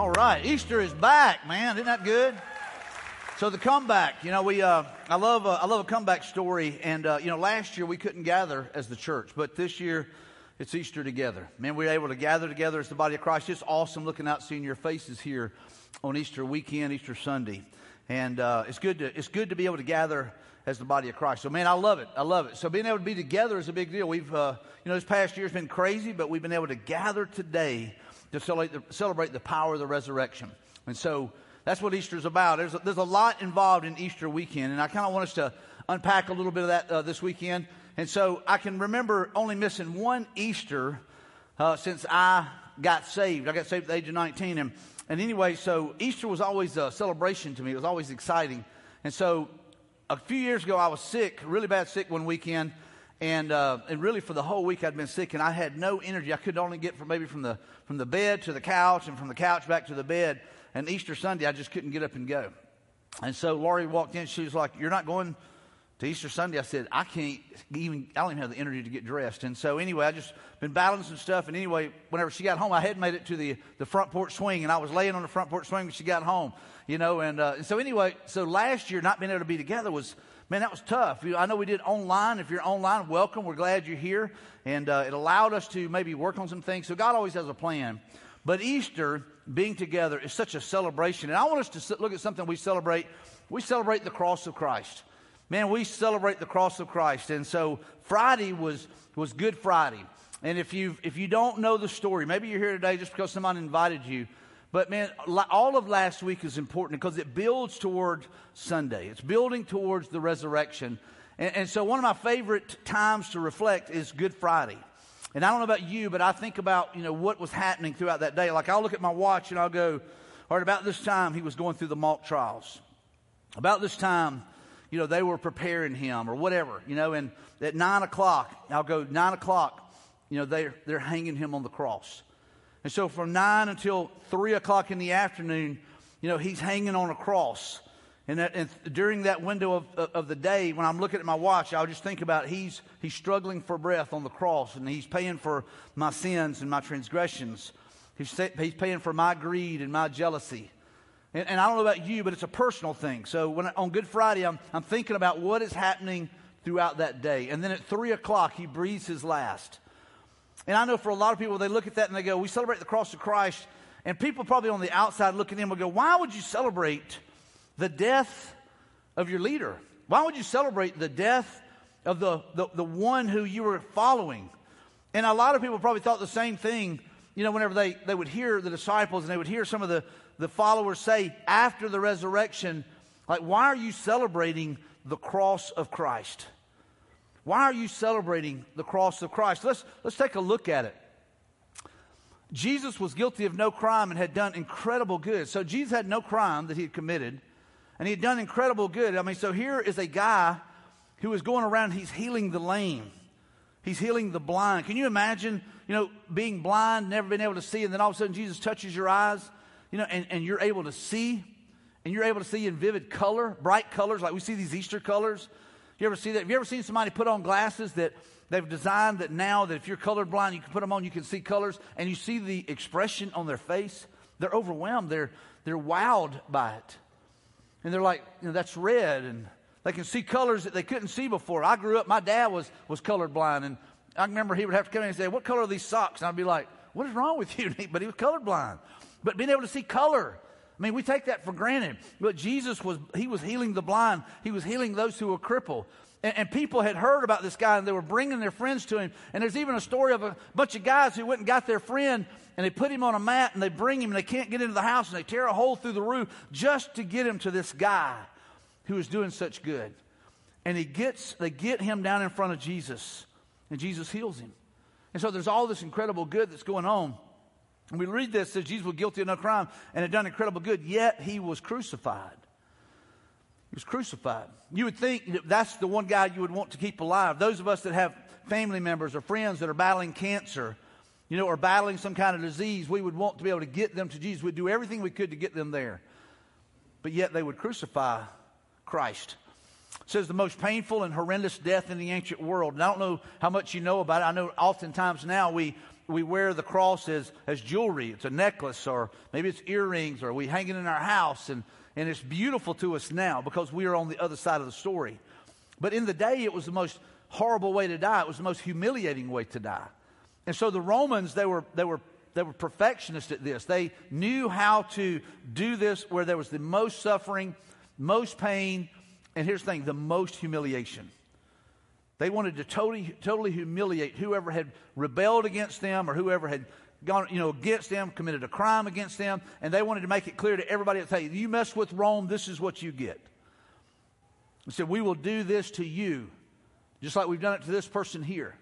All right, Easter is back, man. Isn't that good? So the comeback, you know, we uh, I love uh, I love a comeback story, and uh, you know, last year we couldn't gather as the church, but this year it's Easter together. Man, we're able to gather together as the body of Christ. Just awesome looking out, seeing your faces here on Easter weekend, Easter Sunday, and uh, it's good to it's good to be able to gather as the body of Christ. So, man, I love it. I love it. So, being able to be together is a big deal. We've, uh, you know, this past year has been crazy, but we've been able to gather today to celebrate the, celebrate the power of the resurrection. And so that's what Easter is about. There's a, there's a lot involved in Easter weekend, and I kind of want us to unpack a little bit of that uh, this weekend. And so I can remember only missing one Easter uh, since I got saved. I got saved at the age of 19. And, and anyway, so Easter was always a celebration to me. It was always exciting. And so a few years ago, I was sick, really bad sick one weekend. And, uh, and really for the whole week I'd been sick and I had no energy. I could only get from maybe from the, from the bed to the couch and from the couch back to the bed. And Easter Sunday, I just couldn't get up and go. And so Laurie walked in. She was like, You're not going to Easter Sunday? I said, I can't even, I don't even have the energy to get dressed. And so anyway, I just been battling some stuff. And anyway, whenever she got home, I had made it to the, the front porch swing and I was laying on the front porch swing when she got home, you know. And, uh, and so anyway, so last year, not being able to be together was, man, that was tough. I know we did online. If you're online, welcome. We're glad you're here. And uh, it allowed us to maybe work on some things. So God always has a plan. But Easter, being together, is such a celebration. And I want us to look at something we celebrate. We celebrate the cross of Christ. Man, we celebrate the cross of Christ. And so Friday was, was Good Friday. And if you if you don't know the story, maybe you're here today just because someone invited you. But man, all of last week is important because it builds toward Sunday. It's building towards the resurrection. And, and, so one of my favorite times to reflect is Good Friday. And I don't know about you, but I think about, you know, what was happening throughout that day. Like I'll look at my watch and I'll go, all right, about this time he was going through the mock trials. About this time, you know, they were preparing him or whatever, you know, and at nine o'clock, I'll go, nine o'clock, you know, they're, they're hanging him on the cross. And so from 9 until 3 o'clock in the afternoon, you know, he's hanging on a cross. And, that, and during that window of, of the day, when I'm looking at my watch, I'll just think about he's, he's struggling for breath on the cross, and he's paying for my sins and my transgressions. He's, he's paying for my greed and my jealousy. And, and I don't know about you, but it's a personal thing. So when, on Good Friday, I'm, I'm thinking about what is happening throughout that day. And then at 3 o'clock, he breathes his last. And I know for a lot of people, they look at that and they go, We celebrate the cross of Christ. And people probably on the outside looking in will go, Why would you celebrate the death of your leader? Why would you celebrate the death of the, the, the one who you were following? And a lot of people probably thought the same thing, you know, whenever they, they would hear the disciples and they would hear some of the, the followers say after the resurrection, like, why are you celebrating the cross of Christ? Why are you celebrating the cross of Christ? Let's, let's take a look at it. Jesus was guilty of no crime and had done incredible good. So Jesus had no crime that he had committed, and he had done incredible good. I mean, so here is a guy who is going around, he's healing the lame. He's healing the blind. Can you imagine, you know, being blind, never been able to see, and then all of a sudden Jesus touches your eyes, you know, and, and you're able to see, and you're able to see in vivid color, bright colors, like we see these Easter colors. You ever see that? Have you ever seen somebody put on glasses that they've designed that now that if you're colorblind, you can put them on, you can see colors, and you see the expression on their face? They're overwhelmed. They're, they're wowed by it. And they're like, you know, that's red. And they can see colors that they couldn't see before. I grew up, my dad was, was colorblind. And I remember he would have to come in and say, What color are these socks? And I'd be like, What is wrong with you? But he was colorblind. But being able to see color I mean, we take that for granted. But Jesus was, he was healing the blind. He was healing those who were crippled. And, and, people had heard about this guy and they were bringing their friends to him. And there's even a story of a bunch of guys who went and got their friend and they put him on a mat and they bring him and they can't get into the house and they tear a hole through the roof just to get him to this guy who was doing such good. And he gets, they get him down in front of Jesus and Jesus heals him. And so there's all this incredible good that's going on. We read this, says Jesus was guilty of no crime and had done incredible good, yet he was crucified. He was crucified. You would think that that's the one guy you would want to keep alive. Those of us that have family members or friends that are battling cancer, you know, or battling some kind of disease, we would want to be able to get them to Jesus. We'd do everything we could to get them there. But yet they would crucify Christ. Says the most painful and horrendous death in the ancient world. And I don't know how much you know about it. I know oftentimes now we we wear the cross as, as jewelry. It's a necklace, or maybe it's earrings, or we hang it in our house. And, and it's beautiful to us now because we are on the other side of the story. But in the day, it was the most horrible way to die. It was the most humiliating way to die. And so the Romans, they were, they were, they were perfectionists at this. They knew how to do this where there was the most suffering, most pain, and here's the thing the most humiliation. They wanted to totally, totally humiliate whoever had rebelled against them or whoever had gone, you know, against them, committed a crime against them, and they wanted to make it clear to everybody that, hey, you mess with Rome, this is what you get. They said, we will do this to you, just like we've done it to this person here.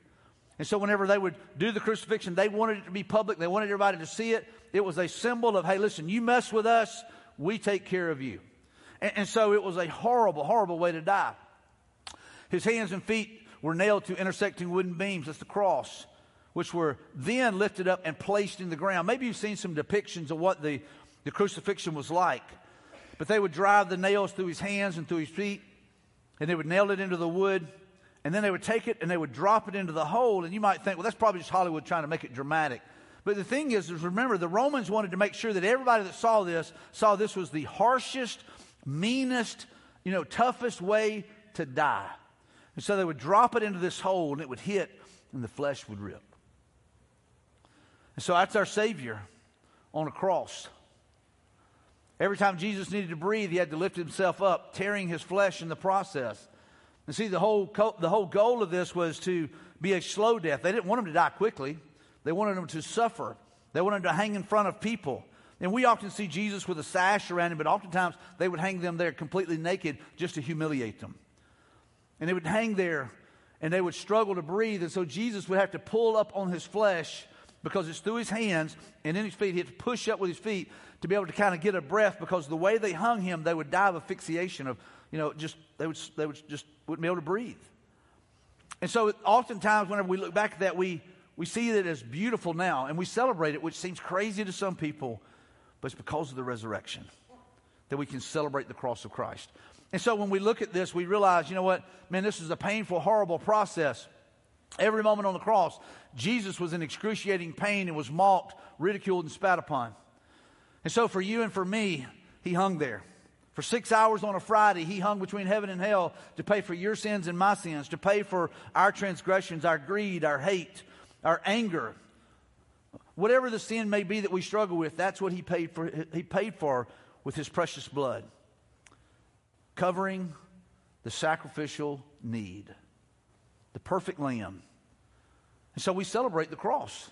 And so whenever they would do the crucifixion, they wanted it to be public. They wanted everybody to see it. It was a symbol of, hey, listen, you mess with us, we take care of you. And, and so it was a horrible, horrible way to die. His hands and feet were nailed to intersecting wooden beams. That's the cross, which were then lifted up and placed in the ground. Maybe you've seen some depictions of what the, the crucifixion was like. But they would drive the nails through his hands and through his feet, and they would nail it into the wood, and then they would take it and they would drop it into the hole. And you might think, well, that's probably just Hollywood trying to make it dramatic. But the thing is, is remember, the Romans wanted to make sure that everybody that saw this saw this was the harshest, meanest, you know, toughest way to die. And so they would drop it into this hole and it would hit and the flesh would rip. And so that's our Savior on a cross. Every time Jesus needed to breathe, he had to lift himself up, tearing his flesh in the process. And see, the whole, the whole goal of this was to be a slow death. They didn't want him to die quickly, they wanted him to suffer. They wanted him to hang in front of people. And we often see Jesus with a sash around him, but oftentimes they would hang them there completely naked just to humiliate them. And they would hang there and they would struggle to breathe. And so Jesus would have to pull up on his flesh because it's through his hands and in his feet. He had to push up with his feet to be able to kind of get a breath because the way they hung him, they would die of asphyxiation of, you know, just, they would, they would just wouldn't be able to breathe. And so oftentimes whenever we look back at that, we, we see that as beautiful now and we celebrate it, which seems crazy to some people, but it's because of the resurrection that we can celebrate the cross of Christ. And so when we look at this, we realize, you know what, man, this is a painful, horrible process. Every moment on the cross, Jesus was in excruciating pain and was mocked, ridiculed, and spat upon. And so for you and for me, he hung there. For six hours on a Friday, he hung between heaven and hell to pay for your sins and my sins, to pay for our transgressions, our greed, our hate, our anger. Whatever the sin may be that we struggle with, that's what he paid for, he paid for with his precious blood covering the sacrificial need, the perfect lamb. And so we celebrate the cross.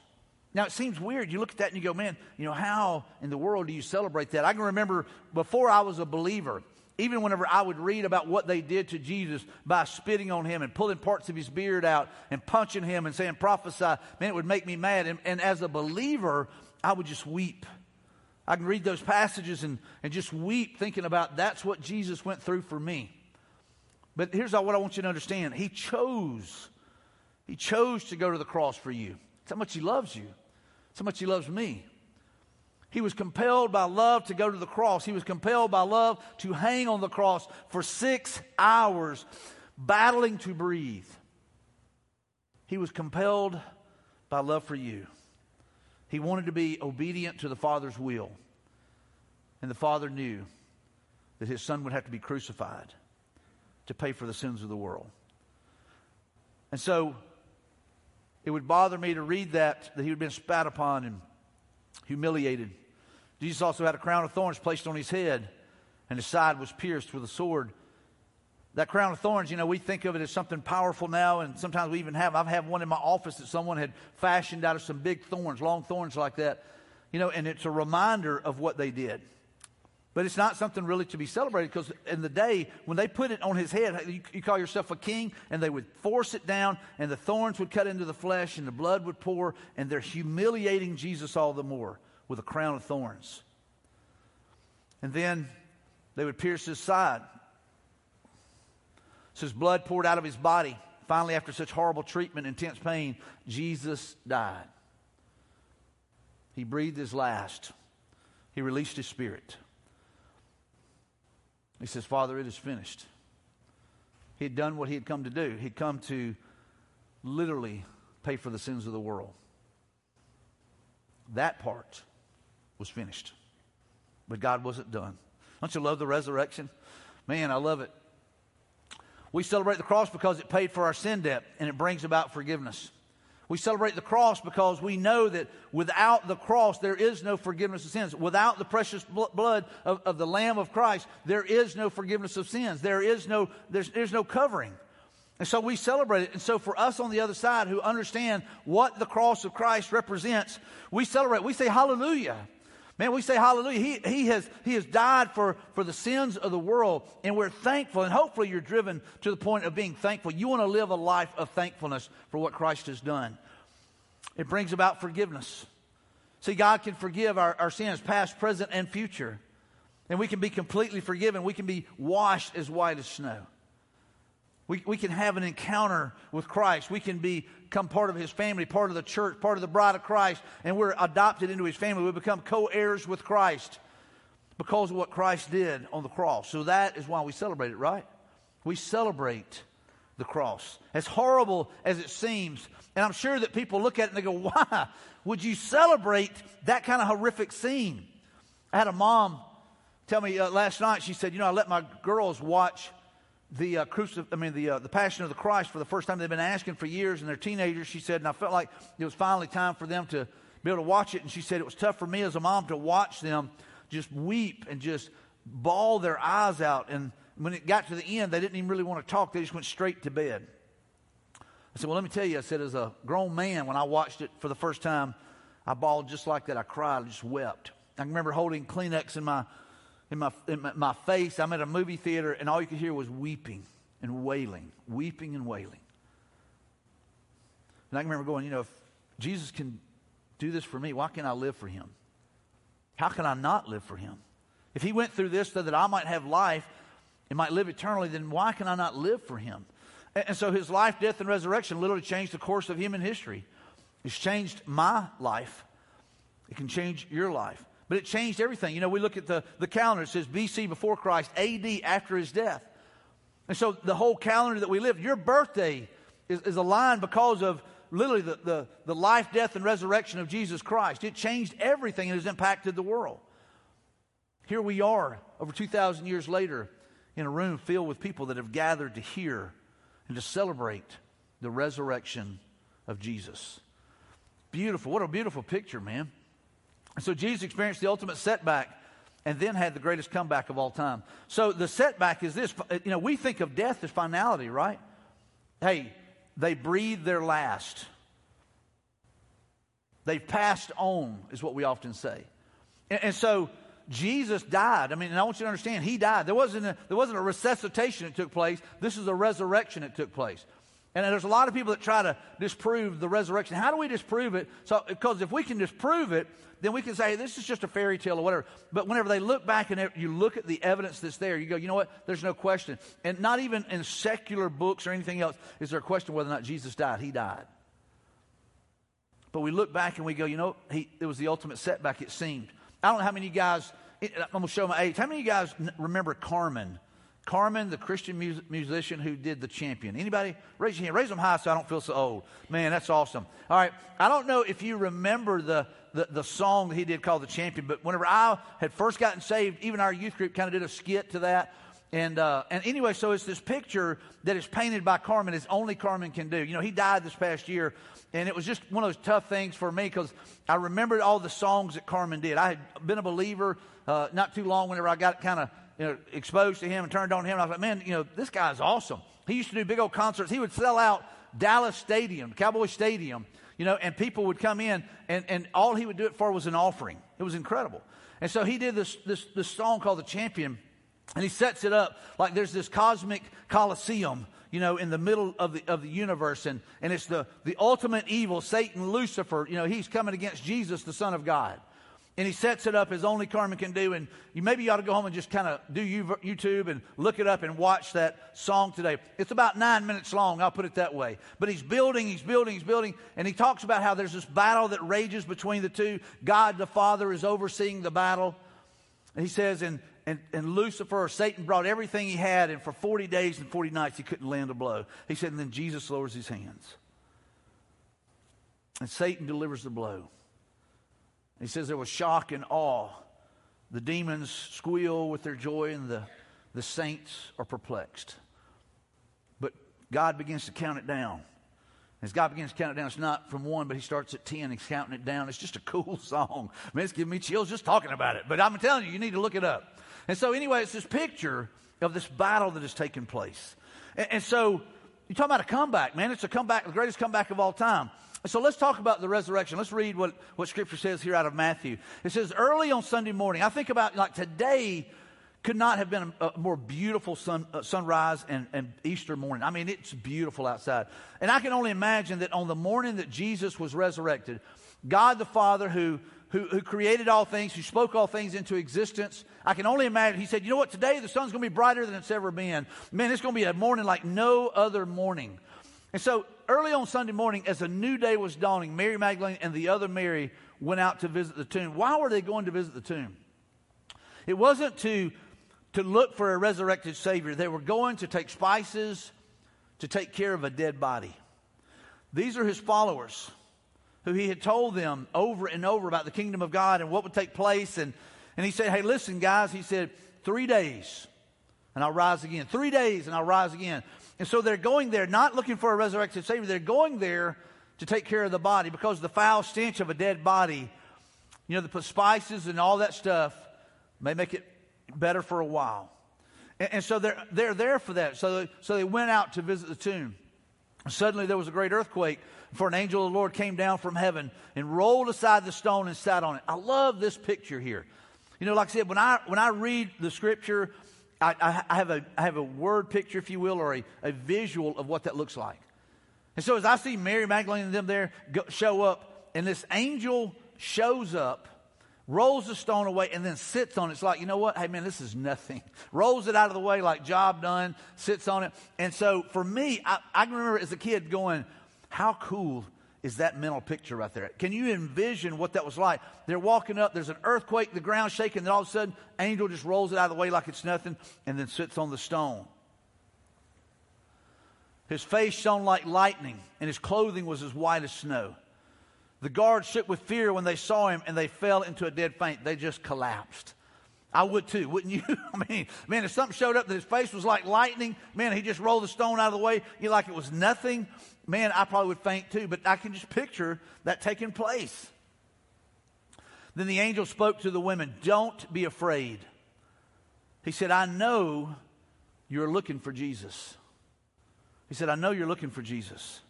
Now, it seems weird. You look at that and you go, man, you know, how in the world do you celebrate that? I can remember before I was a believer, even whenever I would read about what they did to Jesus by spitting on him and pulling parts of his beard out and punching him and saying, prophesy, man, it would make me mad. And, and as a believer, I would just weep. I can read those passages and, and just weep thinking about that's what Jesus went through for me. But here's what I want you to understand He chose, He chose to go to the cross for you. That's how much He loves you, that's how much He loves me. He was compelled by love to go to the cross. He was compelled by love to hang on the cross for six hours, battling to breathe. He was compelled by love for you. He wanted to be obedient to the Father's will. And the Father knew that his Son would have to be crucified to pay for the sins of the world. And so it would bother me to read that, that he had been spat upon and humiliated. Jesus also had a crown of thorns placed on his head, and his side was pierced with a sword. That crown of thorns, you know, we think of it as something powerful now, and sometimes we even have. I've had one in my office that someone had fashioned out of some big thorns, long thorns like that, you know, and it's a reminder of what they did. But it's not something really to be celebrated because in the day when they put it on his head, you, you, call yourself a king, and they would force it down, and the thorns would cut into the flesh, and the blood would pour, and they're humiliating Jesus all the more with a crown of thorns. And then they would pierce his side says blood poured out of his body. Finally, after such horrible treatment, intense pain, Jesus died. He breathed his last. He released his spirit. He says, Father, it is finished. He had done what he had come to do. He'd come to literally pay for the sins of the world. that part was finished. But God wasn't done. Don't you love the resurrection? Man, I love it. We celebrate the cross because it paid for our sin debt and it brings about forgiveness. We celebrate the cross because we know that without the cross, there is no forgiveness of sins. Without the precious blood of, of the Lamb of Christ, there is no forgiveness of sins. There is no, there's, there's no covering. And so we celebrate it. And so for us on the other side who understand what the cross of Christ represents, we celebrate. We say hallelujah. Man, we say hallelujah. He, he, has, he has died for, for the sins of the world, and we're thankful. And hopefully, you're driven to the point of being thankful. You want to live a life of thankfulness for what Christ has done. It brings about forgiveness. See, God can forgive our, our sins, past, present, and future. And we can be completely forgiven. We can be washed as white as snow. We, we can have an encounter with Christ. We can become part of his family, part of the church, part of the bride of Christ, and we're adopted into his family. We become co heirs with Christ because of what Christ did on the cross. So that is why we celebrate it, right? We celebrate the cross. As horrible as it seems, and I'm sure that people look at it and they go, why would you celebrate that kind of horrific scene? I had a mom tell me uh, last night, she said, You know, I let my girls watch the uh, crucif- I mean the uh, the Passion of the Christ for the first time. They've been asking for years, and they're teenagers. She said, and I felt like it was finally time for them to be able to watch it. And she said it was tough for me as a mom to watch them just weep and just bawl their eyes out. And when it got to the end, they didn't even really want to talk. They just went straight to bed. I said, well, let me tell you. I said, as a grown man, when I watched it for the first time, I bawled just like that. I cried. I just wept. I remember holding Kleenex in my in my, in my, face. I'm at a movie theater, and all you could hear was weeping and wailing, weeping and wailing. And I can remember going, you know, if Jesus can do this for me, why can't I live for him? How can I not live for him? If he went through this so that I might have life and might live eternally, then why can I not live for him? And, and so his life, death, and resurrection literally changed the course of human history. It's changed my life. It can change your life. But it changed everything. You know, we look at the, the calendar, it says BC before Christ, AD after his death. And so the whole calendar that we live, your birthday is, is aligned because of literally the, the, the life, death, and resurrection of Jesus Christ. It changed everything and has impacted the world. Here we are, over 2,000 years later, in a room filled with people that have gathered to hear and to celebrate the resurrection of Jesus. Beautiful. What a beautiful picture, man. So Jesus experienced the ultimate setback and then had the greatest comeback of all time. So the setback is this you know, we think of death as finality, right? Hey, they breathed their last. They've passed on, is what we often say. And, and, so Jesus died. I mean, and I want you to understand, he died. There wasn't, a, there wasn't a resuscitation that took place. This is a resurrection that took place. And there's a lot of people that try to disprove the resurrection. How do we disprove it? So, because if we can disprove it, then we can say this is just a fairy tale or whatever. But whenever they look back and you look at the evidence that's there, you go, you know what? There's no question. And not even in secular books or anything else is there a question whether or not Jesus died. He died. But we look back and we go, you know, he, it was the ultimate setback, it seemed. I don't know how many guys, I'm going to show my age. How many of you guys remember Carmen? Carmen, the Christian mus- musician who did the champion. Anybody? Raise your hand. Raise them high so I don't feel so old. Man, that's awesome. All right. I don't know if you remember the, the, the song that he did called The Champion, but whenever I had first gotten saved, even our youth group kind of did a skit to that. And, uh, and anyway, so it's this picture that is painted by Carmen, as only Carmen can do. You know, he died this past year, and it was just one of those tough things for me because I remembered all the songs that Carmen did. I had been a believer uh, not too long whenever I got kind of you know, exposed to him and turned on him. And I was like, man, you know, this guy's awesome. He used to do big old concerts. He would sell out Dallas Stadium, Cowboy Stadium, you know, and people would come in, and, and all he would do it for was an offering. It was incredible. And so he did this, this, this song called The Champion, and he sets it up like there's this cosmic coliseum, you know, in the middle of the, of the universe, and, and it's the, the ultimate evil, Satan, Lucifer, you know, he's coming against Jesus, the Son of God and he sets it up as only Carmen can do. And you maybe you ought to go home and just kind of do YouTube and look it up and watch that song today. It's about nine minutes long, I'll put it that way. But he's building, he's building, he's building, and he talks about how there's this battle that rages between the two. God the Father is overseeing the battle. And he says, and, and, and Lucifer Satan brought everything he had, and for 40 days and 40 nights he couldn't land a blow. He said, and then Jesus lowers his hands. And Satan delivers the blow. He says there was shock and awe. The demons squeal with their joy, and the, the saints are perplexed. But God begins to count it down. As God begins to count it down, it's not from one, but he starts at 10. He's counting it down. It's just a cool song. I mean, it's giving me chills just talking about it. But I'm telling you, you need to look it up. And so, anyway, it's this picture of this battle that has taken place. And, and so, you talk about a comeback, man. It's a comeback, the greatest comeback of all time. So let's talk about the resurrection. Let's read what, what scripture says here out of Matthew. It says, early on Sunday morning, I think about like today could not have been a, a more beautiful sun, uh, sunrise and, and Easter morning. I mean, it's beautiful outside. And I can only imagine that on the morning that Jesus was resurrected, God the Father, who, who, who created all things, who spoke all things into existence, I can only imagine. He said, You know what? Today the sun's going to be brighter than it's ever been. Man, it's going to be a morning like no other morning. And so early on Sunday morning, as a new day was dawning, Mary Magdalene and the other Mary went out to visit the tomb. Why were they going to visit the tomb? It wasn't to, to look for a resurrected Savior, they were going to take spices to take care of a dead body. These are his followers who he had told them over and over about the kingdom of God and what would take place. And, and he said, Hey, listen, guys, he said, three days and I'll rise again. Three days and I'll rise again. And so they're going there not looking for a resurrected Savior. They're going there to take care of the body because the foul stench of a dead body, you know, put spices and all that stuff may make it better for a while. And, and so they're, they're there for that. So so they went out to visit the tomb. Suddenly there was a great earthquake, for an angel of the Lord came down from heaven and rolled aside the stone and sat on it. I love this picture here. You know, like I said, when I when I read the scripture, I, I, have a, I have a word picture, if you will, or a, a visual of what that looks like. And so as I see Mary Magdalene and them there go, show up, and this angel shows up, rolls the stone away, and then sits on it. It's like, you know what? Hey, man, this is nothing. Rolls it out of the way, like job done, sits on it. And so for me, I, I remember as a kid going, how cool is that mental picture right there. Can you envision what that was like? They're walking up, there's an earthquake, the ground shaking, then all of a sudden, angel just rolls it out of the way like it's nothing and then sits on the stone. His face shone like lightning, and his clothing was as white as snow. The guards shook with fear when they saw him, and they fell into a dead faint. They just collapsed. I would too, wouldn't you? I mean, man, if something showed up that his face was like lightning, man, he just rolled the stone out of the way, like it was nothing man, I probably would faint too, but I can just picture that taking place. Then the angel spoke to the women, Don't be afraid. He said, I know you're looking for Jesus. He said, I know you're looking for Jesus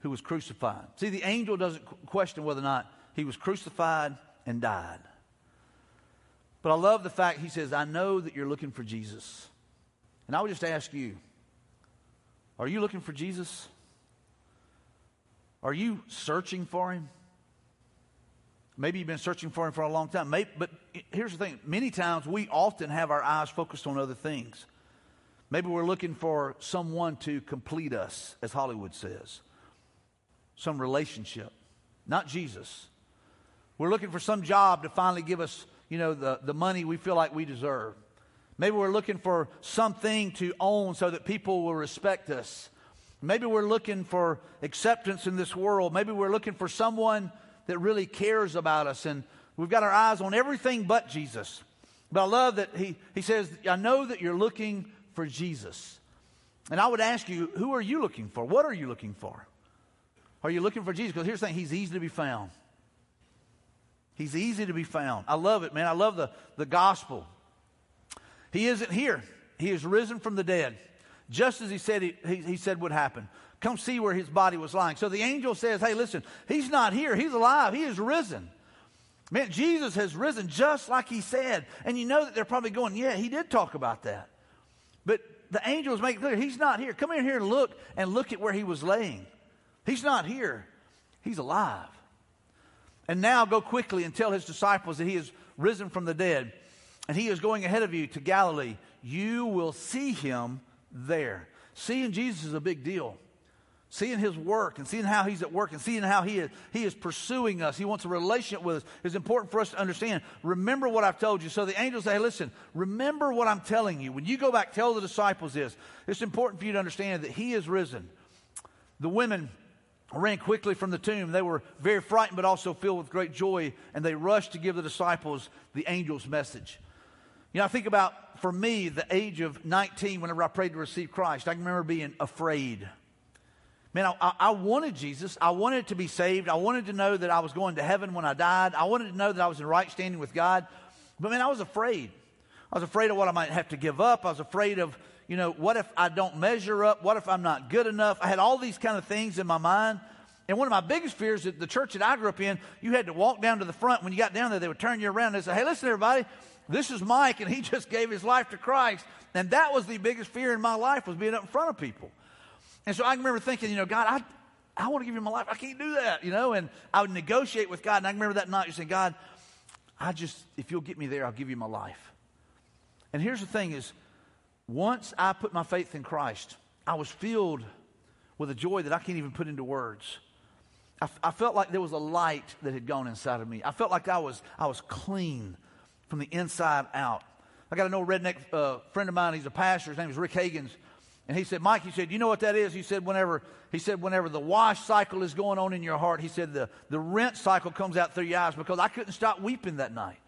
who was crucified. See, the angel doesn't question whether or not he was crucified and died. But I love the fact he says, I know that you're looking for Jesus. And I would just ask you, are you looking for Jesus? Are you searching for him? Maybe you've been searching for him for a long time. Maybe, but here's the thing many times we often have our eyes focused on other things. Maybe we're looking for someone to complete us, as Hollywood says, some relationship, not Jesus. We're looking for some job to finally give us, you know, the, the money we feel like we deserve. Maybe we're looking for something to own so that people will respect us. Maybe we're looking for acceptance in this world. Maybe we're looking for someone that really cares about us. And we've got our eyes on everything but Jesus. But I love that he, he says, I know that you're looking for Jesus. And I would ask you, who are you looking for? What are you looking for? Are you looking for Jesus? Because here's the thing He's easy to be found. He's easy to be found. I love it, man. I love the, the gospel. He isn't here. He is risen from the dead, just as he said he, he, he, said would happen. Come see where his body was lying. So the angel says, Hey, listen, he's not here. He's alive. He is risen. Man, Jesus has risen just like he said. And you know that they're probably going, Yeah, he did talk about that. But the angels make it clear he's not here. Come in here and look and look at where he was laying. He's not here. He's alive. And now go quickly and tell his disciples that he is risen from the dead and he is going ahead of you to Galilee. You will see him there. Seeing Jesus is a big deal. Seeing his work and seeing how he's at work and seeing how he is, he is pursuing us. He wants a relationship with us is important for us to understand. Remember what I've told you. So the angels say, listen, remember what I'm telling you. When you go back, tell the disciples this. It's important for you to understand that he is risen. The women ran quickly from the tomb. They were very frightened, but also filled with great joy, and they rushed to give the disciples the angel's message. You know, I think about, for me, the age of 19, whenever I prayed to receive Christ, I can remember being afraid. Man, I, I, wanted Jesus. I wanted to be saved. I wanted to know that I was going to heaven when I died. I wanted to know that I was in right standing with God. But man, I was afraid. I was afraid of what I might have to give up. I was afraid of, you know, what if I don't measure up? What if I'm not good enough? I had all these kind of things in my mind. And one of my biggest fears is the church that I grew up in, you had to walk down to the front. When you got down there, they would turn you around and say, Hey, listen, everybody, this is Mike, and he just gave his life to Christ. And that was the biggest fear in my life was being up in front of people. And so I remember thinking, you know, God, I, I want to give you my life. I can't do that, you know. And I would negotiate with God. And I remember that night you saying, God, I just, if you'll get me there, I'll give you my life. And here's the thing is, once I put my faith in Christ, I was filled with a joy that I can't even put into words. I, I felt like there was a light that had gone inside of me. I felt like I was, I was clean from the inside out. I got an old redneck uh, friend of mine. He's a pastor. His name is Rick Hagans. And he said, Mike, he said, you know what that is? He said, whenever, he said, whenever the wash cycle is going on in your heart, he said, the, the rent cycle comes out through your eyes because I couldn't stop weeping that night.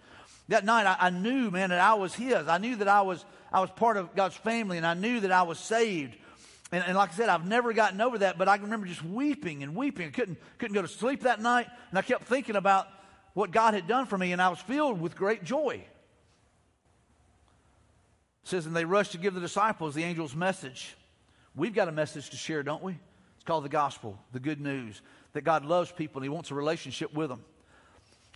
That night, I, I knew, man, that I was his. I knew that I was, I was part of God's family, and I knew that I was saved. And, and, like I said, I've never gotten over that, but I can remember just weeping and weeping. I couldn't, couldn't go to sleep that night, and I kept thinking about what God had done for me, and I was filled with great joy. It says, and they rushed to give the disciples the angel's message. We've got a message to share, don't we? It's called the gospel, the good news that God loves people and He wants a relationship with them.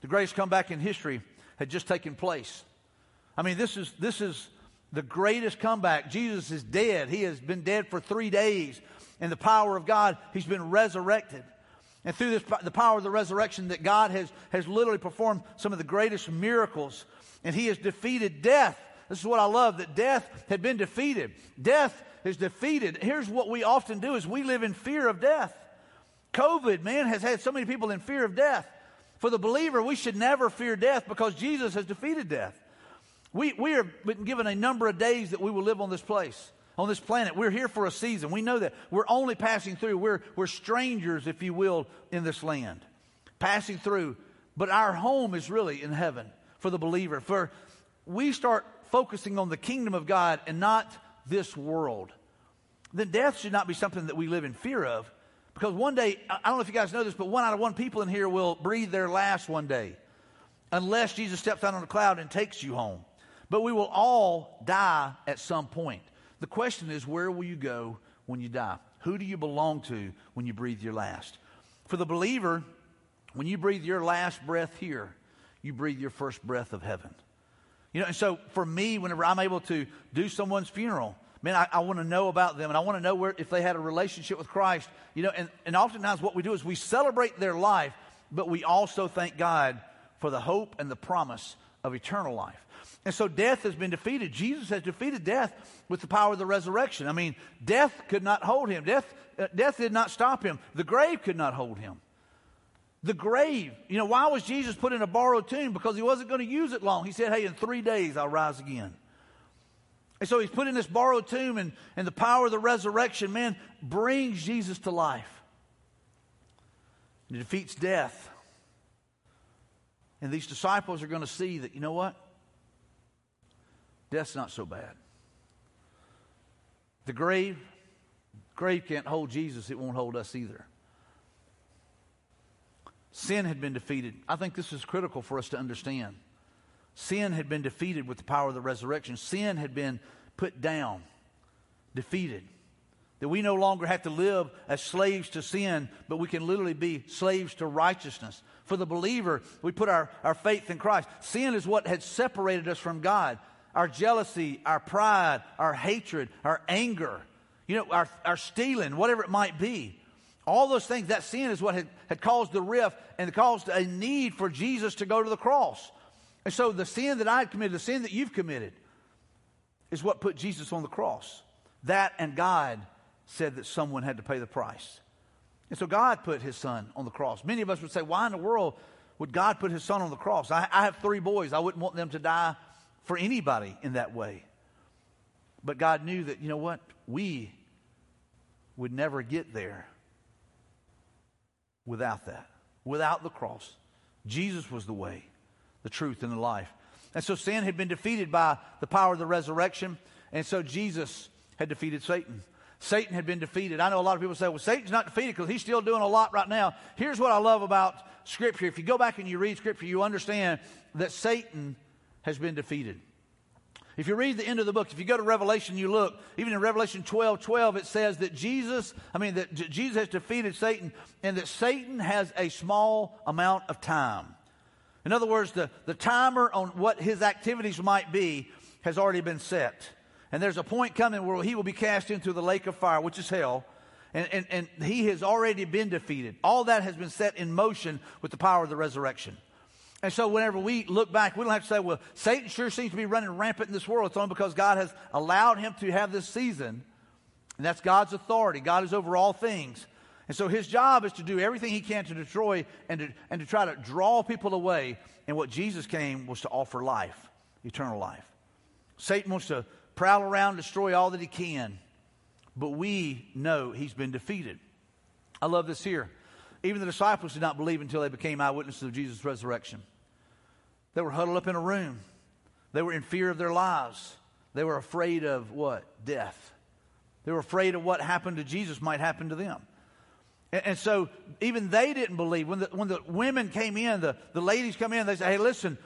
The greatest comeback in history had just taken place. I mean, this is, this is the greatest comeback. Jesus is dead. He has been dead for three days. In the power of God, He's been resurrected. And through this, the power of the resurrection, that God has, has literally performed some of the greatest miracles. And He has defeated death. This is what I love that death had been defeated. Death is defeated. Here's what we often do is we live in fear of death. COVID, man, has had so many people in fear of death. For the believer, we should never fear death because Jesus has defeated death. We, we are given a number of days that we will live on this place, on this planet. We're here for a season. We know that. We're only passing through. We're, we're strangers, if you will, in this land. Passing through. But our home is really in heaven for the believer. For we start focusing on the kingdom of God and not this world. Then death should not be something that we live in fear of. Because one day, I don't know if you guys know this, but one out of one people in here will breathe their last one day. Unless Jesus steps out on a cloud and takes you home. But we will all die at some point. The question is, where will you go when you die? Who do you belong to when you breathe your last? For the believer, when you breathe your last breath here, you breathe your first breath of heaven. You know, and so for me, whenever I'm able to do someone's funeral, man, I, I want to know about them and I want to know where, if they had a relationship with Christ. You know, and, and oftentimes what we do is we celebrate their life, but we also thank God for the hope and the promise of eternal life. And so death has been defeated. Jesus has defeated death with the power of the resurrection. I mean, death could not hold him. Death, uh, death did not stop him. The grave could not hold him. The grave, you know, why was Jesus put in a borrowed tomb? Because he wasn't going to use it long. He said, hey, in three days I'll rise again. And so he's put in this borrowed tomb, and, and the power of the resurrection, man, brings Jesus to life. It defeats death. And these disciples are going to see that, you know what? Death's not so bad. The grave, grave can't hold Jesus, it won't hold us either. Sin had been defeated. I think this is critical for us to understand. Sin had been defeated with the power of the resurrection. Sin had been put down, defeated. That we no longer have to live as slaves to sin, but we can literally be slaves to righteousness. For the believer, we put our, our faith in Christ. Sin is what had separated us from God our jealousy, our pride, our hatred, our anger, you know, our, our stealing, whatever it might be. All those things, that sin is what had, had caused the rift and caused a need for Jesus to go to the cross. And so the sin that I had committed, the sin that you've committed, is what put Jesus on the cross. That and God said that someone had to pay the price. And so God put his son on the cross. Many of us would say, why in the world would God put his son on the cross? I, I have three boys. I wouldn't want them to die for anybody in that way. But God knew that, you know what? We would never get there without that, without the cross. Jesus was the way, the truth, and the life. And so sin had been defeated by the power of the resurrection. And so Jesus had defeated Satan. Satan had been defeated. I know a lot of people say, well, Satan's not defeated because he's still doing a lot right now. Here's what I love about Scripture. If you go back and you read Scripture, you understand that Satan has been defeated. If you read the end of the book, if you go to Revelation, you look, even in Revelation 12 12, it says that Jesus, I mean, that Jesus has defeated Satan and that Satan has a small amount of time. In other words, the, the timer on what his activities might be has already been set. And there's a point coming where he will be cast into the lake of fire, which is hell. And, and, and he has already been defeated. All that has been set in motion with the power of the resurrection. And so whenever we look back, we don't have to say, well, Satan sure seems to be running rampant in this world. It's only because God has allowed him to have this season. And that's God's authority. God is over all things. And so his job is to do everything he can to destroy and to, and to try to draw people away. And what Jesus came was to offer life, eternal life. Satan wants to prowl around, destroy all that he can. But we know he's been defeated. I love this here. Even the disciples did not believe until they became eyewitnesses of Jesus' resurrection. They were huddled up in a room. They were in fear of their lives. They were afraid of what? Death. They were afraid of what happened to Jesus might happen to them. And, and so even they didn't believe. When the, when the women came in, the, the ladies come in, they say, hey, listen,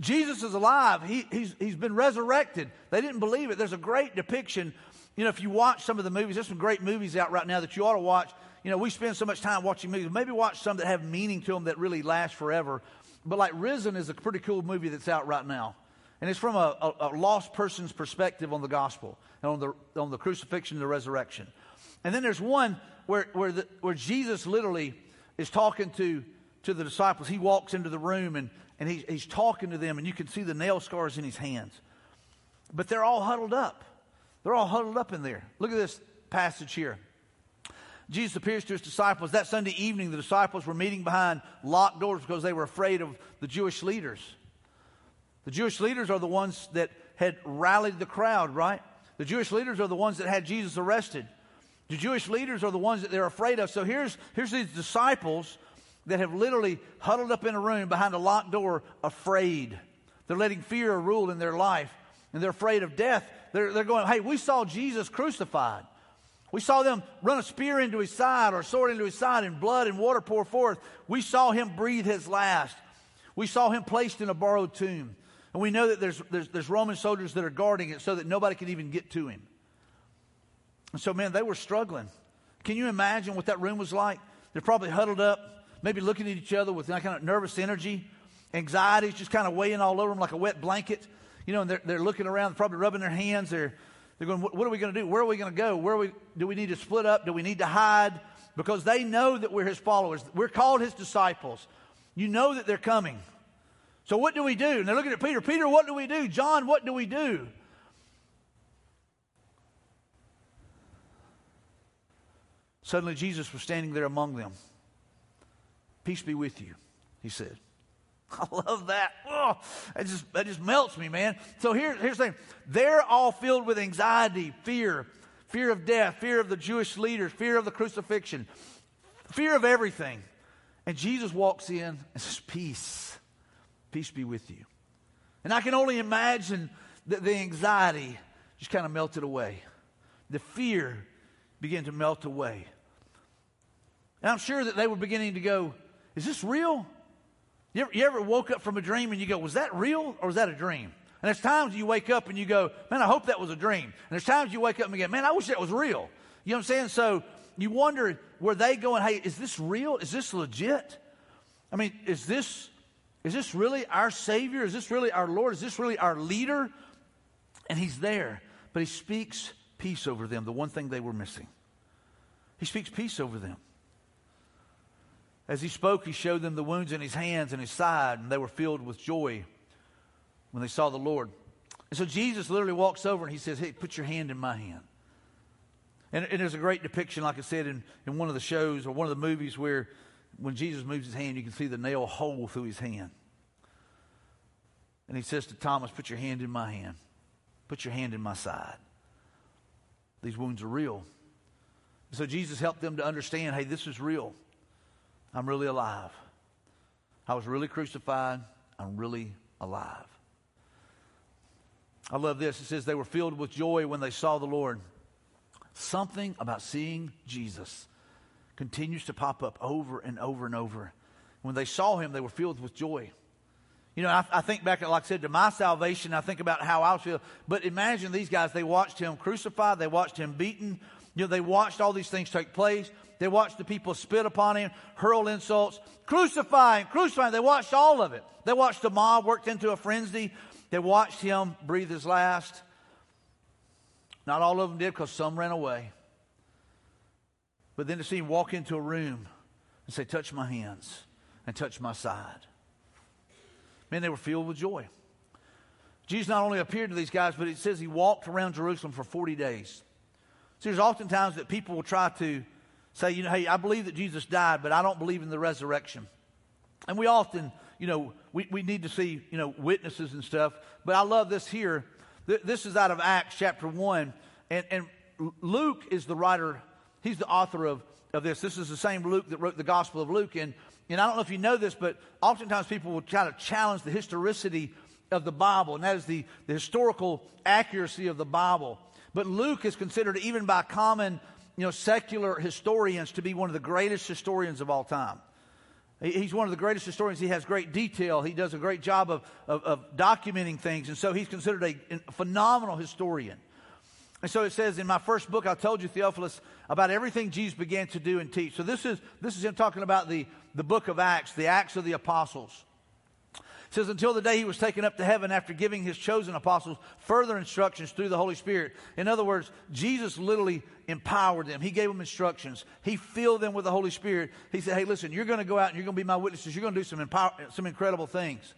Jesus is alive. He, he's, he's been resurrected. They didn't believe it. There's a great depiction. You know, if you watch some of the movies, there's some great movies out right now that you ought to watch. You know, we spend so much time watching movies. Maybe watch some that have meaning to them that really last forever. But like Risen is a pretty cool movie that's out right now. And it's from a, a, a lost person's perspective on the gospel and on the, on the crucifixion and the resurrection. And then there's one where, where, the, where Jesus literally is talking to, to the disciples. He walks into the room and, and he, he's talking to them, and you can see the nail scars in his hands. But they're all huddled up. They're all huddled up in there. Look at this passage here. Jesus appears to his disciples. That Sunday evening, the disciples were meeting behind locked doors because they were afraid of the Jewish leaders. The Jewish leaders are the ones that had rallied the crowd, right? The Jewish leaders are the ones that had Jesus arrested. The Jewish leaders are the ones that they're afraid of. So here's, here's these disciples that have literally huddled up in a room behind a locked door, afraid. They're letting fear rule in their life, and they're afraid of death. They're, they're going, hey, we saw Jesus crucified. We saw them run a spear into his side or a sword into his side and blood and water pour forth. We saw him breathe his last. We saw him placed in a borrowed tomb. And we know that there's, there's, there's Roman soldiers that are guarding it so that nobody can even get to him. And so, man, they were struggling. Can you imagine what that room was like? They're probably huddled up, maybe looking at each other with that kind of nervous energy. Anxiety's just kind of weighing all over them like a wet blanket. You know, and they're, they're looking around, probably rubbing their hands. They're, they're going, what, what are we going to do? Where are we going to go? Where we, do we need to split up? Do we need to hide? Because they know that we're his followers. We're called his disciples. You know that they're coming. So what do we do? And they're looking at Peter. Peter, what do we do? John, what do we do? Suddenly Jesus was standing there among them. Peace be with you, he said. I love that. Oh, that just, that just melts me, man. So here, here's the thing. They're all filled with anxiety, fear, fear of death, fear of the Jewish leaders, fear of the crucifixion, fear of everything. And Jesus walks in and says, Peace. Peace be with you. And I can only imagine that the anxiety just kind of melted away. The fear began to melt away. And I'm sure that they were beginning to go, Is this real? You ever, you ever woke up from a dream and you go, was that real or was that a dream? And there's times you wake up and you go, man, I hope that was a dream. And there's times you wake up and you go, man, I wish that was real. You know what I'm saying? So you wonder, were they going, hey, is this real? Is this legit? I mean, is this, is this really our Savior? Is this really our Lord? Is this really our leader? And He's there, but He speaks peace over them, the one thing they were missing. He speaks peace over them. As he spoke, he showed them the wounds in his hands and his side, and they were filled with joy when they saw the Lord. And so Jesus literally walks over and he says, Hey, put your hand in my hand. And, and there's a great depiction, like I said, in, in one of the shows or one of the movies where when Jesus moves his hand, you can see the nail hole through his hand. And he says to Thomas, Put your hand in my hand. Put your hand in my side. These wounds are real. So Jesus helped them to understand hey, this is real. I'm really alive. I was really crucified. I'm really alive. I love this. It says they were filled with joy when they saw the Lord. Something about seeing Jesus continues to pop up over and over and over. When they saw him, they were filled with joy. You know, I, I, think back, like I said, to my salvation, I think about how I feeling. But imagine these guys, they watched him crucified, they watched him beaten, you know, they watched all these things take place. They watched the people spit upon him, hurl insults, crucify him, crucify him. They watched all of it. They watched the mob worked into a frenzy. They watched him breathe his last. Not all of them did because some ran away. But then to see him walk into a room and say, Touch my hands and touch my side. Man, they were filled with joy. Jesus not only appeared to these guys, but it says he walked around Jerusalem for 40 days. See, there's oftentimes that people will try to say, you know, hey, I believe that Jesus died, but I don't believe in the resurrection. And we often, you know, we, we need to see, you know, witnesses and stuff. But I love this here. This is out of Acts chapter 1. And, and Luke is the writer, he's the author of, of this. This is the same Luke that wrote the Gospel of Luke. And, and I don't know if you know this, but oftentimes people will try to challenge the historicity of the Bible, and that is the, the historical accuracy of the Bible. But Luke is considered, even by common you know, secular historians, to be one of the greatest historians of all time. He's one of the greatest historians. He has great detail. He does a great job of, of, of documenting things. And so he's considered a, a phenomenal historian. And so it says in my first book, I told you, Theophilus, about everything Jesus began to do and teach. So this is, this is him talking about the, the book of Acts, the Acts of the Apostles. It says, until the day he was taken up to heaven after giving his chosen apostles further instructions through the Holy Spirit. In other words, Jesus literally empowered them. He gave them instructions. He filled them with the Holy Spirit. He said, hey, listen, you're going to go out and you're going to be my witnesses. You're going to do some, empower- some incredible things.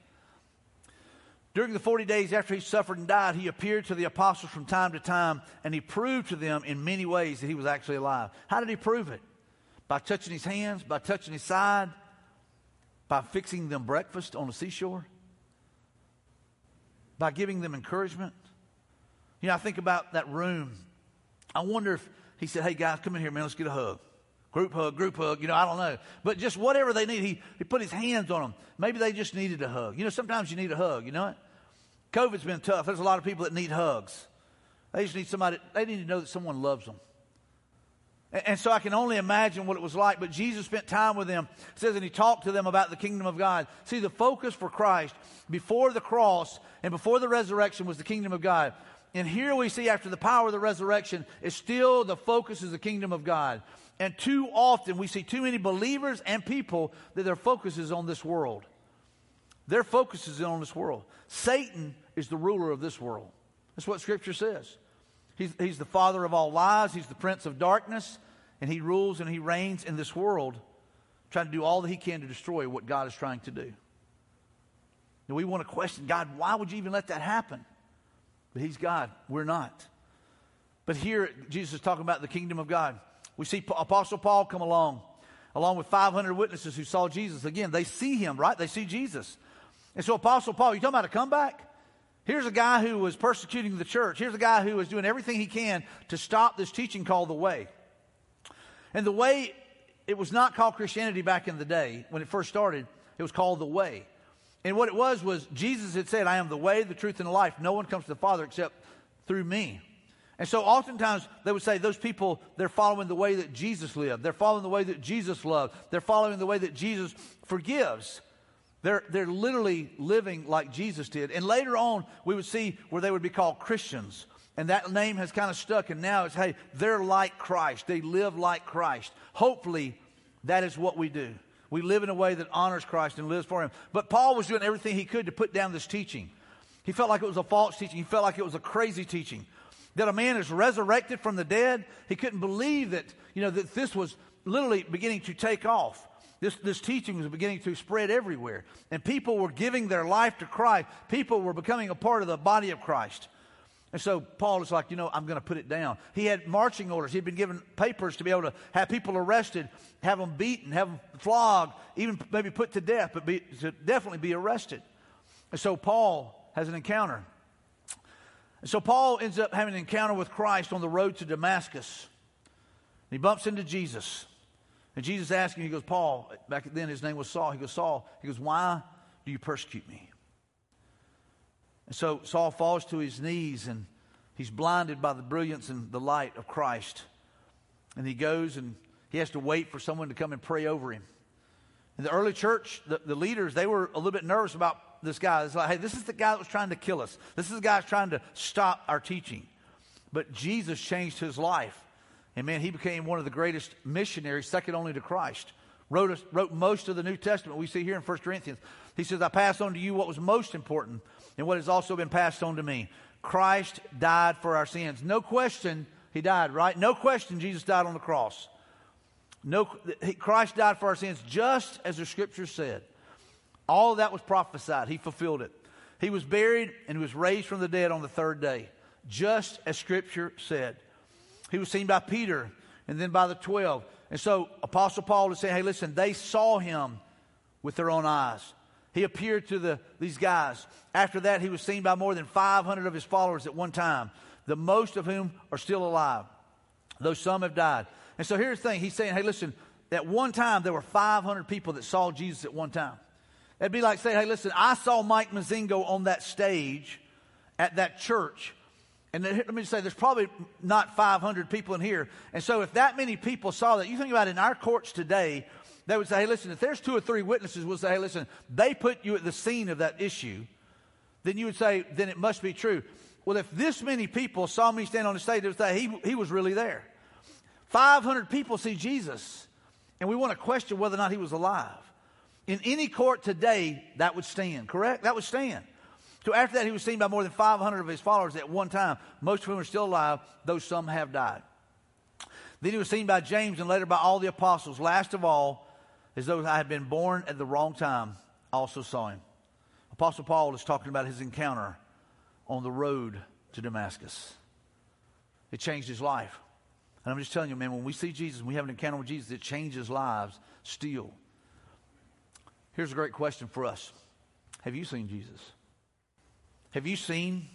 During the 40 days after he suffered and died, he appeared to the apostles from time to time, and he proved to them in many ways that he was actually alive. How did he prove it? By touching his hands, by touching his side, by fixing them breakfast on the seashore? By giving them encouragement? You know, I think about that room. I wonder if he said, Hey, guys, come in here, man, let's get a hug. Group hug, group hug, you know, I don't know. But just whatever they need, he, he put his hands on them. Maybe they just needed a hug. You know, sometimes you need a hug, you know? COVID's been tough. There's a lot of people that need hugs. They just need somebody, they need to know that someone loves them. And so I can only imagine what it was like. But Jesus spent time with them. Says, and he talked to them about the kingdom of God. See, the focus for Christ before the cross and before the resurrection was the kingdom of God. And here we see after the power of the resurrection is still the focus is the kingdom of God. And too often we see too many believers and people that their focus is on this world. Their focus is on this world. Satan is the ruler of this world. That's what Scripture says. He's, he's the father of all lies, he's the prince of darkness, and he rules and he reigns in this world, trying to do all that he can to destroy what God is trying to do. And we want to question God, why would you even let that happen? But he's God, we're not. But here, Jesus is talking about the kingdom of God. We see Apostle Paul come along, along with 500 witnesses who saw Jesus. Again, they see him, right? They see Jesus. And so, Apostle Paul, you talking about a comeback? Here's a guy who was persecuting the church. Here's a guy who was doing everything he can to stop this teaching called the way. And the way, it was not called Christianity back in the day when it first started, it was called the way. And what it was was Jesus had said, I am the way, the truth, and the life. No one comes to the Father except through me. And so oftentimes they would say those people, they're following the way that Jesus lived. They're following the way that Jesus loved. They're following the way that Jesus forgives. They're, they're literally living like Jesus did. And later on, we would see where they would be called Christians. And that name has kind of stuck. And now it's, hey, they're like Christ. They live like Christ. Hopefully, that is what we do. We live in a way that honors Christ and lives for Him. But Paul was doing everything he could to put down this teaching. He felt like it was a false teaching. He felt like it was a crazy teaching. That a man is resurrected from the dead. He couldn't believe that, you know, that this was literally beginning to take off. This, this teaching was beginning to spread everywhere. And people were giving their life to Christ. People were becoming a part of the body of Christ. And so Paul is like, you know, I'm going to put it down. He had marching orders. He'd been given papers to be able to have people arrested, have them beaten, have them flogged, even maybe put to death, but be, to definitely be arrested. And so Paul has an encounter. And so Paul ends up having an encounter with Christ on the road to Damascus. He bumps into Jesus. And Jesus asked him, he goes, Paul, back then his name was Saul. He goes, Saul, he goes, why do you persecute me? And so Saul falls to his knees and he's blinded by the brilliance and the light of Christ. And he goes and he has to wait for someone to come and pray over him. In the early church, the, the leaders, they were a little bit nervous about this guy. It's like, hey, this is the guy that was trying to kill us. This is the guy that's trying to stop our teaching. But Jesus changed his life. And man, he became one of the greatest missionaries, second only to Christ. Wrote, wrote most of the New Testament we see here in 1 Corinthians. He says, I pass on to you what was most important and what has also been passed on to me. Christ died for our sins. No question, he died, right? No question, Jesus died on the cross. No, Christ died for our sins just as the scripture said. All that was prophesied. He fulfilled it. He was buried and he was raised from the dead on the third day, just as scripture said. He was seen by Peter and then by the 12. And so Apostle Paul is saying, hey, listen, they saw him with their own eyes. He appeared to the, these guys. After that, he was seen by more than 500 of his followers at one time, the most of whom are still alive, though some have died. And so here's the thing he's saying, hey, listen, at one time there were 500 people that saw Jesus at one time. It'd be like saying, hey, listen, I saw Mike Mozingo on that stage at that church and then, let me just say, there's probably not 500 people in here. And so, if that many people saw that, you think about it, in our courts today, they would say, hey, listen, if there's two or three witnesses, we'll say, hey, listen, they put you at the scene of that issue, then you would say, then it must be true. Well, if this many people saw me stand on the stage, they would say, he, he was really there. 500 people see Jesus, and we want to question whether or not he was alive. In any court today, that would stand, correct? That would stand. So after that, he was seen by more than 500 of his followers at one time, most of whom are still alive, though some have died. Then he was seen by James and later by all the apostles. Last of all, as though I had been born at the wrong time, also saw him. Apostle Paul is talking about his encounter on the road to Damascus. It changed his life. And I'm just telling you, man, when we see Jesus we have an encounter with Jesus, it changes lives still. Here's a great question for us Have you seen Jesus? Have you seen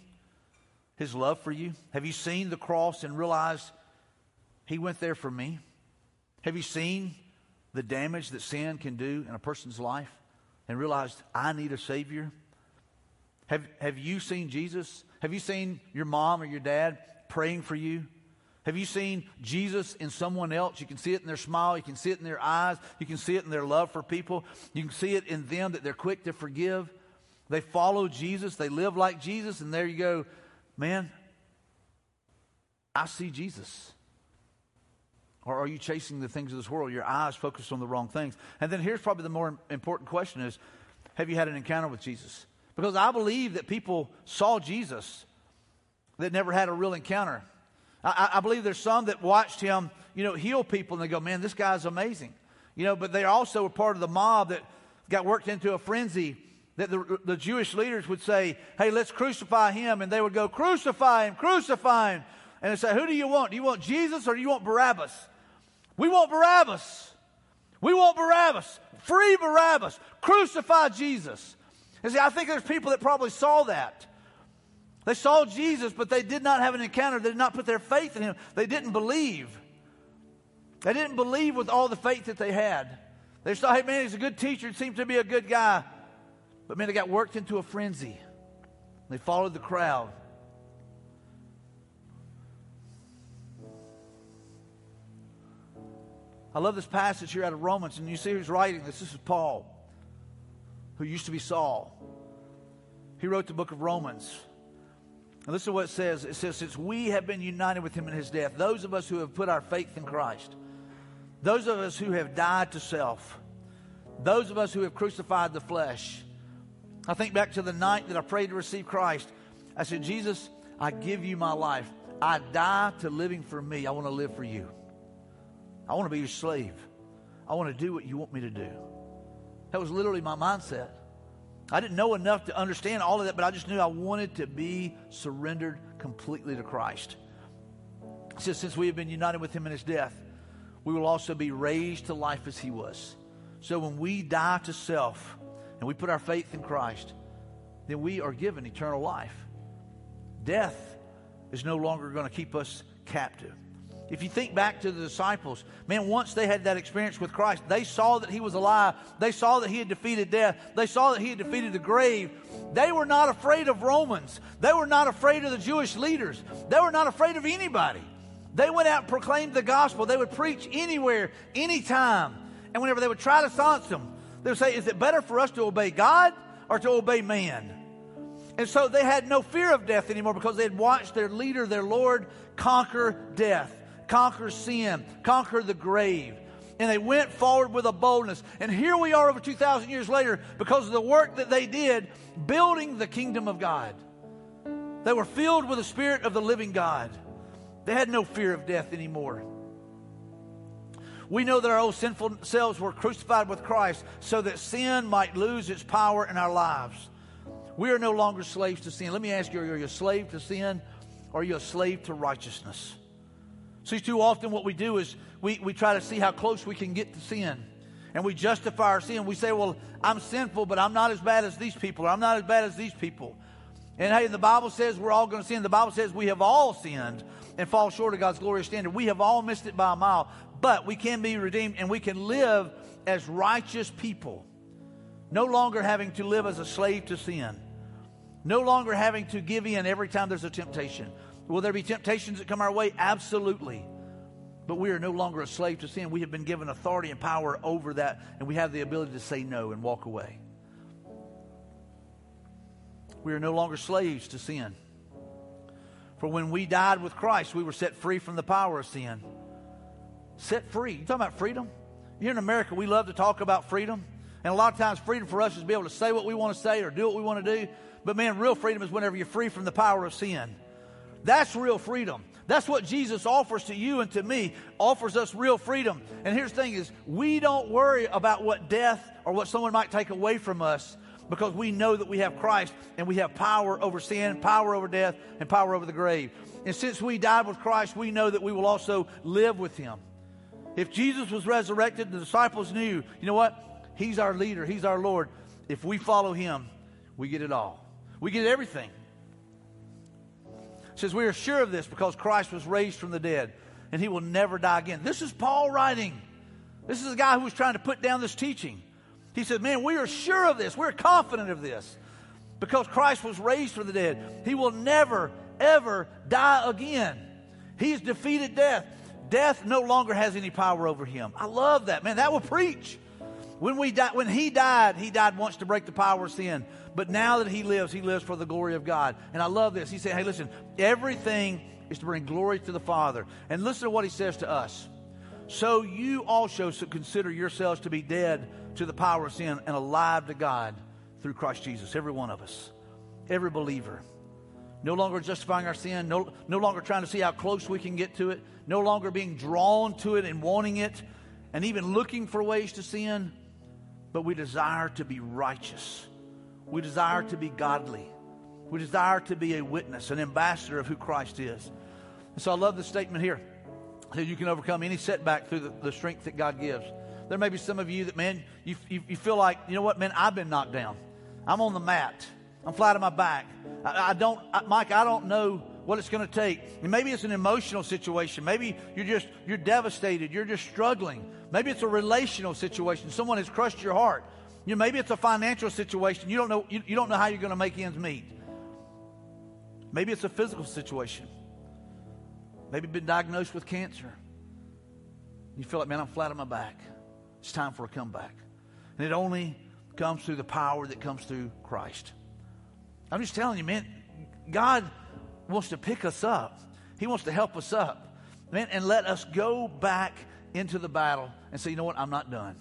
his love for you? Have you seen the cross and realized he went there for me? Have you seen the damage that sin can do in a person's life and realized I need a Savior? Have, have you seen Jesus? Have you seen your mom or your dad praying for you? Have you seen Jesus in someone else? You can see it in their smile. You can see it in their eyes. You can see it in their love for people. You can see it in them that they're quick to forgive. They follow Jesus, they live like Jesus, and there you go, man, I see Jesus. Or are you chasing the things of this world? Your eyes focused on the wrong things. And then here's probably the more important question is, have you had an encounter with Jesus? Because I believe that people saw Jesus that never had a real encounter. I, I believe there's some that watched him, you know, heal people and they go, man, this guy's amazing. You know, but they also were part of the mob that got worked into a frenzy that the, the Jewish leaders would say, hey, let's crucify him. And they would go, crucify him, crucify him. And they say, who do you want? Do you want Jesus or do you want Barabbas? We want Barabbas. We want Barabbas. Free Barabbas. Crucify Jesus. And see, I think there's people that probably saw that. They saw Jesus, but they did not have an encounter. They did not put their faith in him. They didn't believe. They didn't believe with all the faith that they had. They saw, hey, man, he's a good teacher. He seems to be a good guy. But man, they got worked into a frenzy. They followed the crowd. I love this passage here out of Romans, and you see who's writing this. This is Paul, who used to be Saul. He wrote the book of Romans. And listen to what it says. It says, Since we have been united with him in his death, those of us who have put our faith in Christ, those of us who have died to self, those of us who have crucified the flesh, I think back to the night that I prayed to receive Christ. I said, Jesus, I give you my life. I die to living for me. I want to live for you. I want to be your slave. I want to do what you want me to do. That was literally my mindset. I didn't know enough to understand all of that, but I just knew I wanted to be surrendered completely to Christ. Says, since we have been united with him in his death, we will also be raised to life as he was. So when we die to self, and we put our faith in Christ, then we are given eternal life. Death is no longer going to keep us captive. If you think back to the disciples, man, once they had that experience with Christ, they saw that he was alive. They saw that he had defeated death. They saw that he had defeated the grave. They were not afraid of Romans. They were not afraid of the Jewish leaders. They were not afraid of anybody. They went out and proclaimed the gospel. They would preach anywhere, anytime. And whenever they would try to silence them, they would say, Is it better for us to obey God or to obey man? And so they had no fear of death anymore because they had watched their leader, their Lord, conquer death conquer sin, conquer the grave. And they went forward with a boldness. And here we are over 2,000 years later because of the work that they did building the kingdom of God. They were filled with the Spirit of the living God. They had no fear of death anymore. We know that our old sinful selves were crucified with Christ so that sin might lose its power in our lives. We are no longer slaves to sin. Let me ask you are you a slave to sin or are you a slave to righteousness? See, too often what we do is we, we try to see how close we can get to sin. And we justify our sin. We say, well, I'm sinful, but I'm not as bad as these people, or I'm not as bad as these people. And hey, the Bible says we're all going to sin. The Bible says we have all sinned and fall short of God's glorious standard. We have all missed it by a mile, but we can be redeemed and we can live as righteous people. No longer having to live as a slave to sin. No longer having to give in every time there's a temptation. Will there be temptations that come our way? Absolutely. But we are no longer a slave to sin. We have been given authority and power over that, and we have the ability to say no and walk away. We are no longer slaves to sin. For when we died with Christ, we were set free from the power of sin. Set free. You talking about freedom? Here in America, we love to talk about freedom. And a lot of times, freedom for us is to be able to say what we want to say or do what we want to do. But man, real freedom is whenever you're free from the power of sin. That's real freedom. That's what Jesus offers to you and to me, offers us real freedom. And here's the thing is we don't worry about what death or what someone might take away from us because we know that we have Christ and we have power over sin, power over death, and power over the grave. And since we died with Christ, we know that we will also live with him. If Jesus was resurrected, the disciples knew, you know what? He's our leader, he's our Lord. If we follow him, we get it all. We get everything says, We are sure of this because Christ was raised from the dead and he will never die again. This is Paul writing. This is a guy who was trying to put down this teaching. He said, Man, we are sure of this. We're confident of this because Christ was raised from the dead. He will never, ever die again. He's defeated death. Death no longer has any power over him. I love that, man. That will preach. When, we di- when he died, he died once to break the power of sin. But now that he lives, he lives for the glory of God. And I love this. He said, hey, listen, everything is to bring glory to the Father. And listen to what he says to us. So you also should consider yourselves to be dead to the power of sin and alive to God through Christ Jesus. Every one of us, every believer. No longer justifying our sin, no, no longer trying to see how close we can get to it, no longer being drawn to it and wanting it, and even looking for ways to sin, but we desire to be righteous we desire to be godly. We desire to be a witness, an ambassador of who Christ is. And so I love the statement here that you can overcome any setback through the, the, strength that God gives. There may be some of you that, man, you, you, you, feel like, you know what, man, I've been knocked down. I'm on the mat. I'm flat on my back. I, I don't, I, Mike, I don't know what it's going to take. And maybe it's an emotional situation. Maybe you're just, you're devastated. You're just struggling. Maybe it's a relational situation. Someone has crushed your heart. You know, maybe it's a financial situation. You don't know, you, you don't know how you're going to make ends meet. Maybe it's a physical situation. Maybe you've been diagnosed with cancer. You feel like, man, I'm flat on my back. It's time for a comeback. And it only comes through the power that comes through Christ. I'm just telling you, man, God wants to pick us up. He wants to help us up, man, and let us go back into the battle and say, you know what, I'm not done.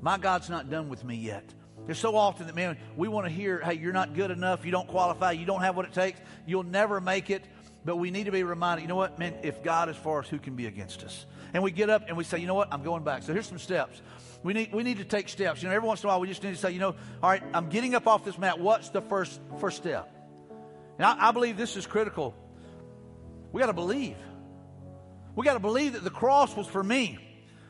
My God's not done with me yet. There's so often that, man, we want to hear, hey, you're not good enough. You don't qualify. You don't have what it takes. You'll never make it. But we need to be reminded, you know what, man, if God is for us, who can be against us? And we get up and we say, you know what, I'm going back. So here's some steps. We need, we need to take steps. You know, every once in a while, we just need to say, you know, all right, I'm getting up off this mat. What's the first, first step? And I, I believe this is critical. We got to believe. We got to believe that the cross was for me.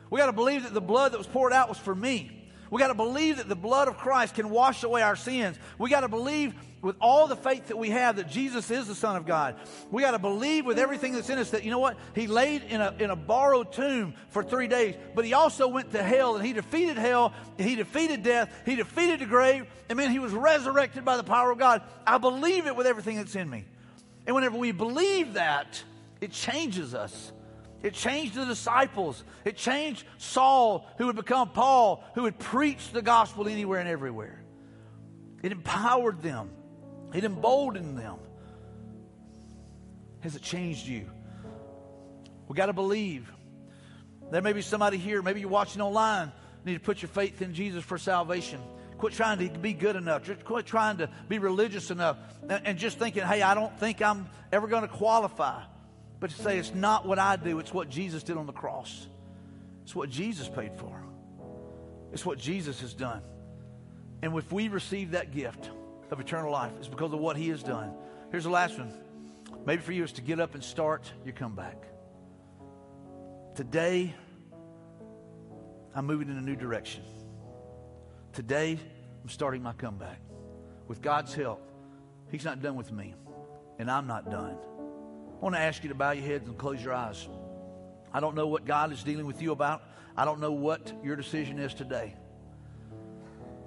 We got to believe that the blood that was poured out was for me. We got to believe that the blood of Christ can wash away our sins. We got to believe with all the faith that we have that Jesus is the Son of God. We got to believe with everything that's in us that, you know what? He laid in a, in a borrowed tomb for three days, but he also went to hell and he defeated hell, he defeated death, he defeated the grave, and then he was resurrected by the power of God. I believe it with everything that's in me. And whenever we believe that, it changes us. It changed the disciples. It changed Saul, who would become Paul, who would preach the gospel anywhere and everywhere. It empowered them, it emboldened them. Has it changed you? We got to believe. There may be somebody here, maybe you're watching online, you need to put your faith in Jesus for salvation. Quit trying to be good enough. Just quit trying to be religious enough and, and just thinking, hey, I don't think I'm ever going to qualify. But to say it's not what I do, it's what Jesus did on the cross. It's what Jesus paid for. It's what Jesus has done. And if we receive that gift of eternal life, it's because of what he has done. Here's the last one. Maybe for you is to get up and start your comeback. Today, I'm moving in a new direction. Today, I'm starting my comeback. With God's help, He's not done with me, and I'm not done. I want to ask you to bow your heads and close your eyes. I don't know what God is dealing with you about. I don't know what your decision is today.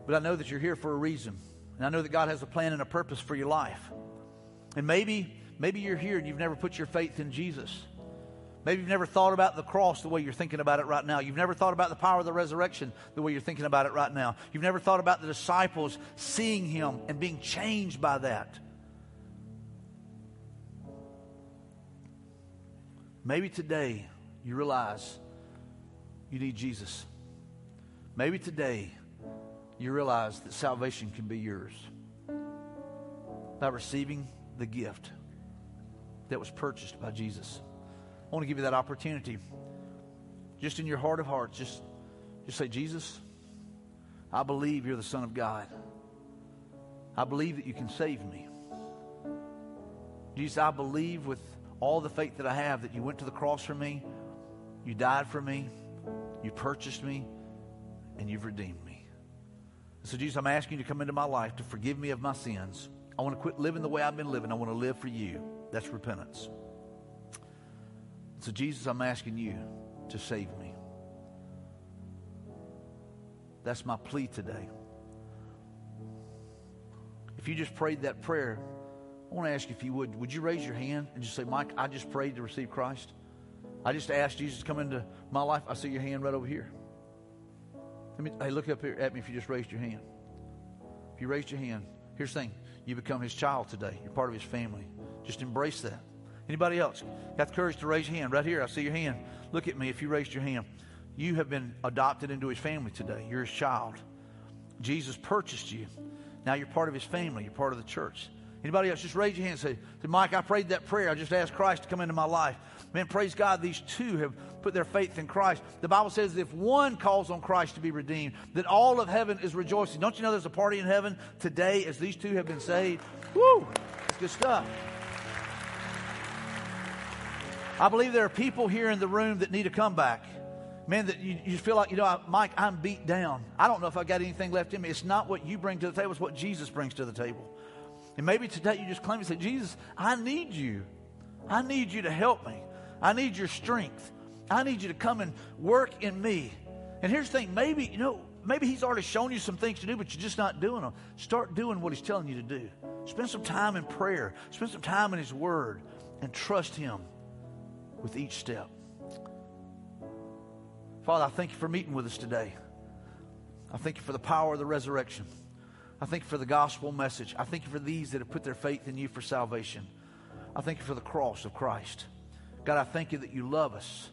But I know that you're here for a reason. And I know that God has a plan and a purpose for your life. And maybe, maybe you're here and you've never put your faith in Jesus. Maybe you've never thought about the cross the way you're thinking about it right now. You've never thought about the power of the resurrection the way you're thinking about it right now. You've never thought about the disciples seeing him and being changed by that. Maybe today you realize you need Jesus. Maybe today you realize that salvation can be yours by receiving the gift that was purchased by Jesus. I want to give you that opportunity. Just in your heart of hearts, just, just say, Jesus, I believe you're the Son of God. I believe that you can save me. Jesus, I believe with all the faith that I have that you went to the cross for me, you died for me, you purchased me, and you've redeemed me. So, Jesus, I'm asking you to come into my life to forgive me of my sins. I want to quit living the way I've been living. I want to live for you. That's repentance. So, Jesus, I'm asking you to save me. That's my plea today. If you just prayed that prayer, I want to ask you if you would, would you raise your hand and just say, Mike, I just prayed to receive Christ? I just asked Jesus to come into my life. I see your hand right over here. Let me, hey, look up here at me if you just raised your hand. If you raised your hand, here's the thing. You become his child today. You're part of his family. Just embrace that. Anybody else? Got the courage to raise your hand? Right here, I see your hand. Look at me if you raised your hand. You have been adopted into his family today. You're his child. Jesus purchased you. Now you're part of his family. You're part of the church. Anybody else? Just raise your hand and say, Mike, I prayed that prayer. I just asked Christ to come into my life. Man, praise God, these two have put their faith in Christ. The Bible says if one calls on Christ to be redeemed, that all of heaven is rejoicing. Don't you know there's a party in heaven today as these two have been saved? Woo! That's good stuff. I believe there are people here in the room that need a comeback. Man, that you, you feel like, you know, Mike, I'm beat down. I don't know if I got anything left in me. It's not what you bring to the table, it's what Jesus brings to the table. And maybe today you just claim and say, Jesus, I need you. I need you to help me. I need your strength. I need you to come and work in me. And here's the thing maybe, you know, maybe he's already shown you some things to do, but you're just not doing them. Start doing what he's telling you to do. Spend some time in prayer, spend some time in his word, and trust him with each step. Father, I thank you for meeting with us today. I thank you for the power of the resurrection. I thank you for the gospel message. I thank you for these that have put their faith in you for salvation. I thank you for the cross of Christ. God, I thank you that you love us.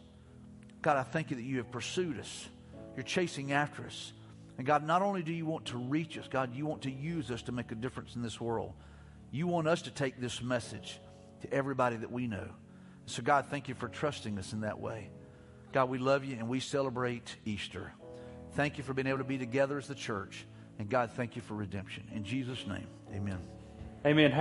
God, I thank you that you have pursued us. You're chasing after us. And God, not only do you want to reach us, God, you want to use us to make a difference in this world. You want us to take this message to everybody that we know. So, God, thank you for trusting us in that way. God, we love you and we celebrate Easter. Thank you for being able to be together as the church. And God, thank you for redemption. In Jesus' name, amen. Amen. Hey.